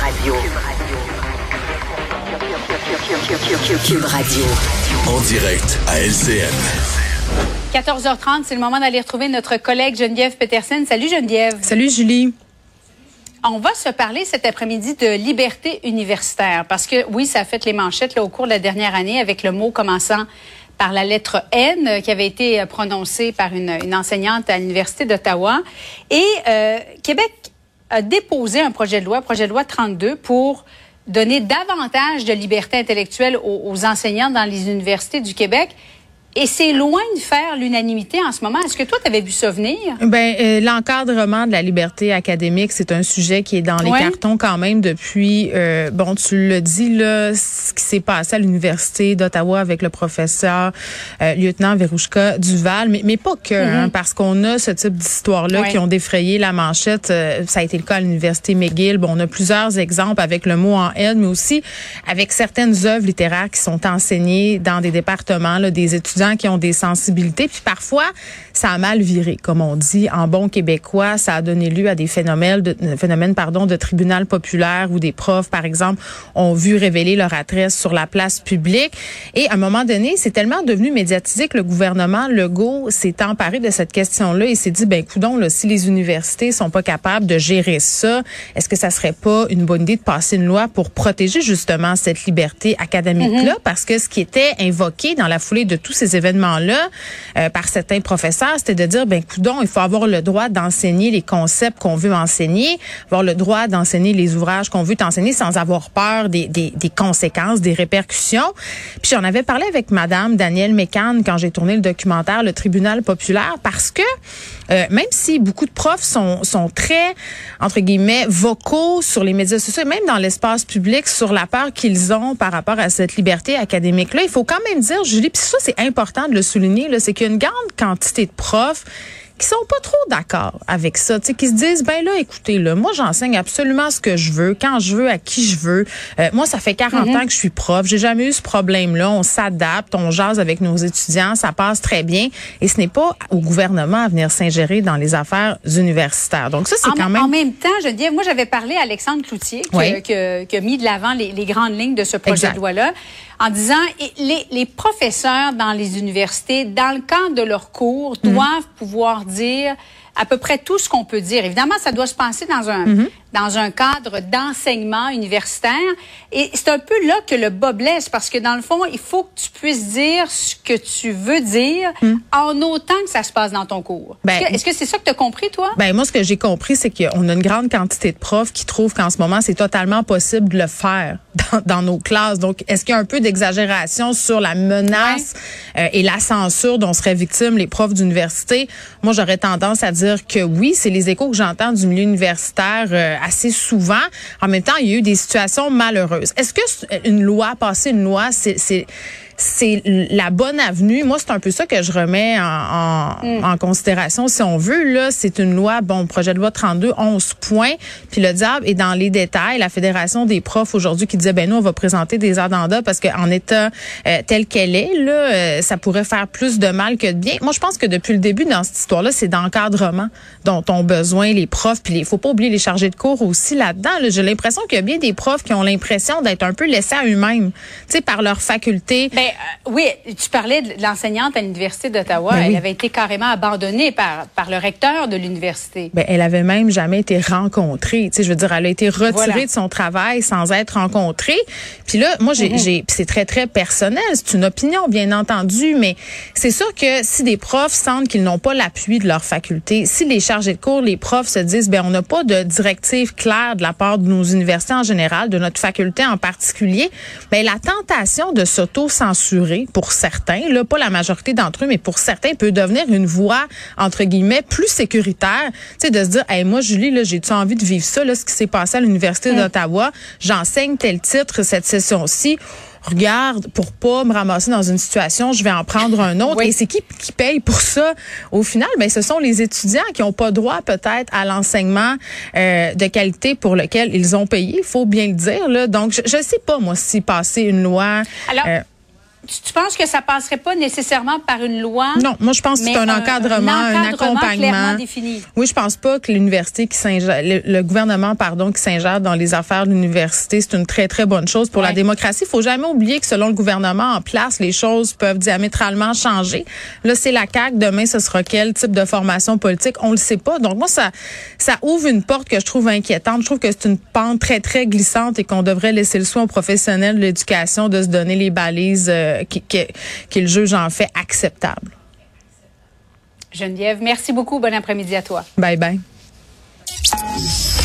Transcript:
Radio. Cube Radio. En direct à LCN. 14h30, c'est le moment d'aller retrouver notre collègue Geneviève Peterson. Salut Geneviève. Salut Julie. On va se parler cet après-midi de liberté universitaire parce que oui, ça a fait les manchettes là, au cours de la dernière année avec le mot commençant par la lettre N euh, qui avait été prononcée par une, une enseignante à l'Université d'Ottawa. Et euh, Québec a déposé un projet de loi, projet de loi 32, pour donner davantage de liberté intellectuelle aux, aux enseignants dans les universités du Québec. Et c'est loin de faire l'unanimité en ce moment. Est-ce que toi, tu avais vu ça venir? Ben, euh, l'encadrement de la liberté académique, c'est un sujet qui est dans les Ouais. cartons quand même depuis, euh, bon, tu le dis, là, ce qui s'est passé à l'Université d'Ottawa avec le professeur euh, lieutenant Verouchka Duval, mais, mais pas que, hein, parce qu'on a ce type d'histoire-là Ouais. qui ont défrayé la manchette. Euh, ça a été le cas à l'Université McGill. Bon, on a plusieurs exemples avec le mot en L, mais aussi avec certaines œuvres littéraires qui sont enseignées dans des départements, là, des étudiants qui ont des sensibilités. Puis parfois, ça a mal viré, comme on dit en bon québécois. Ça a donné lieu à des phénomènes, de, euh, phénomènes pardon, de tribunal populaire où des profs, par exemple, ont vu révéler leur adresse sur la place publique. Et à un moment donné, c'est tellement devenu médiatisé que le gouvernement Legault s'est emparé de cette question-là et s'est dit, ben coudon, là, si les universités sont pas capables de gérer ça, est-ce que ça serait pas une bonne idée de passer une loi pour protéger justement cette liberté académique-là? Parce que ce qui était invoqué dans la foulée de tous ces événements-là euh, par certains professeurs, c'était de dire, ben coudon, il faut avoir le droit d'enseigner les concepts qu'on veut enseigner, avoir le droit d'enseigner les ouvrages qu'on veut enseigner sans avoir peur des, des, conséquences, des répercussions. Puis j'en avais parlé avec Madame Danielle Mécan quand j'ai tourné le documentaire Le Tribunal populaire parce que euh, même si beaucoup de profs sont, sont très, entre guillemets, vocaux sur les médias sociaux, même dans l'espace public, sur la peur qu'ils ont par rapport à cette liberté académique-là, il faut quand même dire, Julie, puis ça c'est important de le souligner, là, c'est qu'il y a une grande quantité de profs qui sont pas trop d'accord avec ça, tu sais, qui se disent ben là, écoutez, là, moi j'enseigne absolument ce que je veux, quand je veux, à qui je veux. Euh, moi, ça fait 40 ans que je suis prof, j'ai jamais eu ce problème-là. On s'adapte, on jase avec nos étudiants, ça passe très bien, et ce n'est pas au gouvernement à venir s'ingérer dans les affaires universitaires. Donc ça, c'est quand en même. même temps, je dis, moi, j'avais parlé à Alexandre Cloutier, qui, Oui. qui a- qui a mis de l'avant les, les grandes lignes de ce projet Exact. de loi-là, en disant, les, les professeurs dans les universités, dans le cadre de leurs cours, Mhm. doivent pouvoir dire à peu près tout ce qu'on peut dire. Évidemment, ça doit se passer dans un Mhm. dans un cadre d'enseignement universitaire. Et c'est un peu là que le bas blesse, parce que dans le fond, il faut que tu puisses dire ce que tu veux dire en autant que ça se passe dans ton cours. Ben, Est-ce que- c'est ça que tu as compris, toi? Ben moi, ce que j'ai compris, c'est qu'on a une grande quantité de profs qui trouvent qu'en ce moment, c'est totalement possible de le faire dans, dans nos classes. Donc, est-ce qu'il y a un peu d'exagération sur la menace euh, et la censure dont seraient victimes les profs d'université? Moi, j'aurais tendance à dire que oui, c'est les échos que j'entends du milieu universitaire euh, assez souvent. En même temps, il y a eu des situations malheureuses. Est-ce que une loi, passer une loi, c'est... c'est la bonne avenue. Moi, c'est un peu ça que je remets en, en, en considération. Si on veut, là, c'est une loi, bon, projet de loi 32, 11 points. Puis le diable est dans les détails. La Fédération des profs aujourd'hui qui disait, ben nous, on va présenter des addenda parce qu'en état euh, tel qu'elle est, là, euh, ça pourrait faire plus de mal que de bien. Moi, je pense que depuis le début dans cette histoire-là, c'est d'encadrement dont ont besoin les profs. Puis il faut pas oublier les chargés de cours aussi là-dedans. là. J'ai l'impression qu'il y a bien des profs qui ont l'impression d'être un peu laissés à eux-mêmes, tu sais, par leur faculté. Ben, euh, oui, tu parlais de l'enseignante à l'Université d'Ottawa. Ben oui. Elle avait été carrément abandonnée par, par le recteur de l'université. Ben, elle avait même jamais été rencontrée. Tu sais, je veux dire, elle a été retirée Voilà. de son travail sans être rencontrée. Puis là, moi, j'ai, puis c'est très, très personnel. C'est une opinion, bien entendu, mais c'est sûr que si des profs sentent qu'ils n'ont pas l'appui de leur faculté, si les chargés de cours, les profs se disent, ben, on n'a pas de directive claire de la part de nos universités en général, de notre faculté en particulier, ben, la tentation de pour certains, là, pas la majorité d'entre eux, mais pour certains, peut devenir une voie, entre guillemets, plus sécuritaire. Tu sais, de se dire, hey, moi, Julie, là, j'ai-tu envie de vivre ça, là, ce qui s'est passé à l'Université d'Ottawa? J'enseigne tel titre cette session-ci. Regarde, pour pas me ramasser dans une situation, je vais en prendre un autre. Oui. Et c'est qui qui paye pour ça? Au final, ben, ce sont les étudiants qui n'ont pas droit peut-être à l'enseignement euh, de qualité pour lequel ils ont payé. Il faut bien le dire. Là. Donc, je, je sais pas, moi, si passer une loi... Alors, euh, Tu, tu penses que ça passerait pas nécessairement par une loi? non, moi je pense que c'est un, encadrement, un, encadrement accompagnement. clairement défini. Oui, je pense pas que l'université qui s'ingère, le, le gouvernement pardon qui s'ingère dans les affaires de l'université, c'est une très très bonne chose pour la démocratie. Il faut jamais oublier que selon le gouvernement en place, les choses peuvent diamétralement changer. Là, c'est la CAQ. Demain, ce sera quel type de formation politique? On le sait pas. Donc moi, ça ça ouvre une porte que je trouve inquiétante. Je trouve que c'est une pente très très glissante et qu'on devrait laisser le soin aux professionnels de l'éducation de se donner les balises euh, qui- qui- qu'ils jugent en fait acceptables. Geneviève, merci beaucoup. Bon après-midi à toi. Bye bye.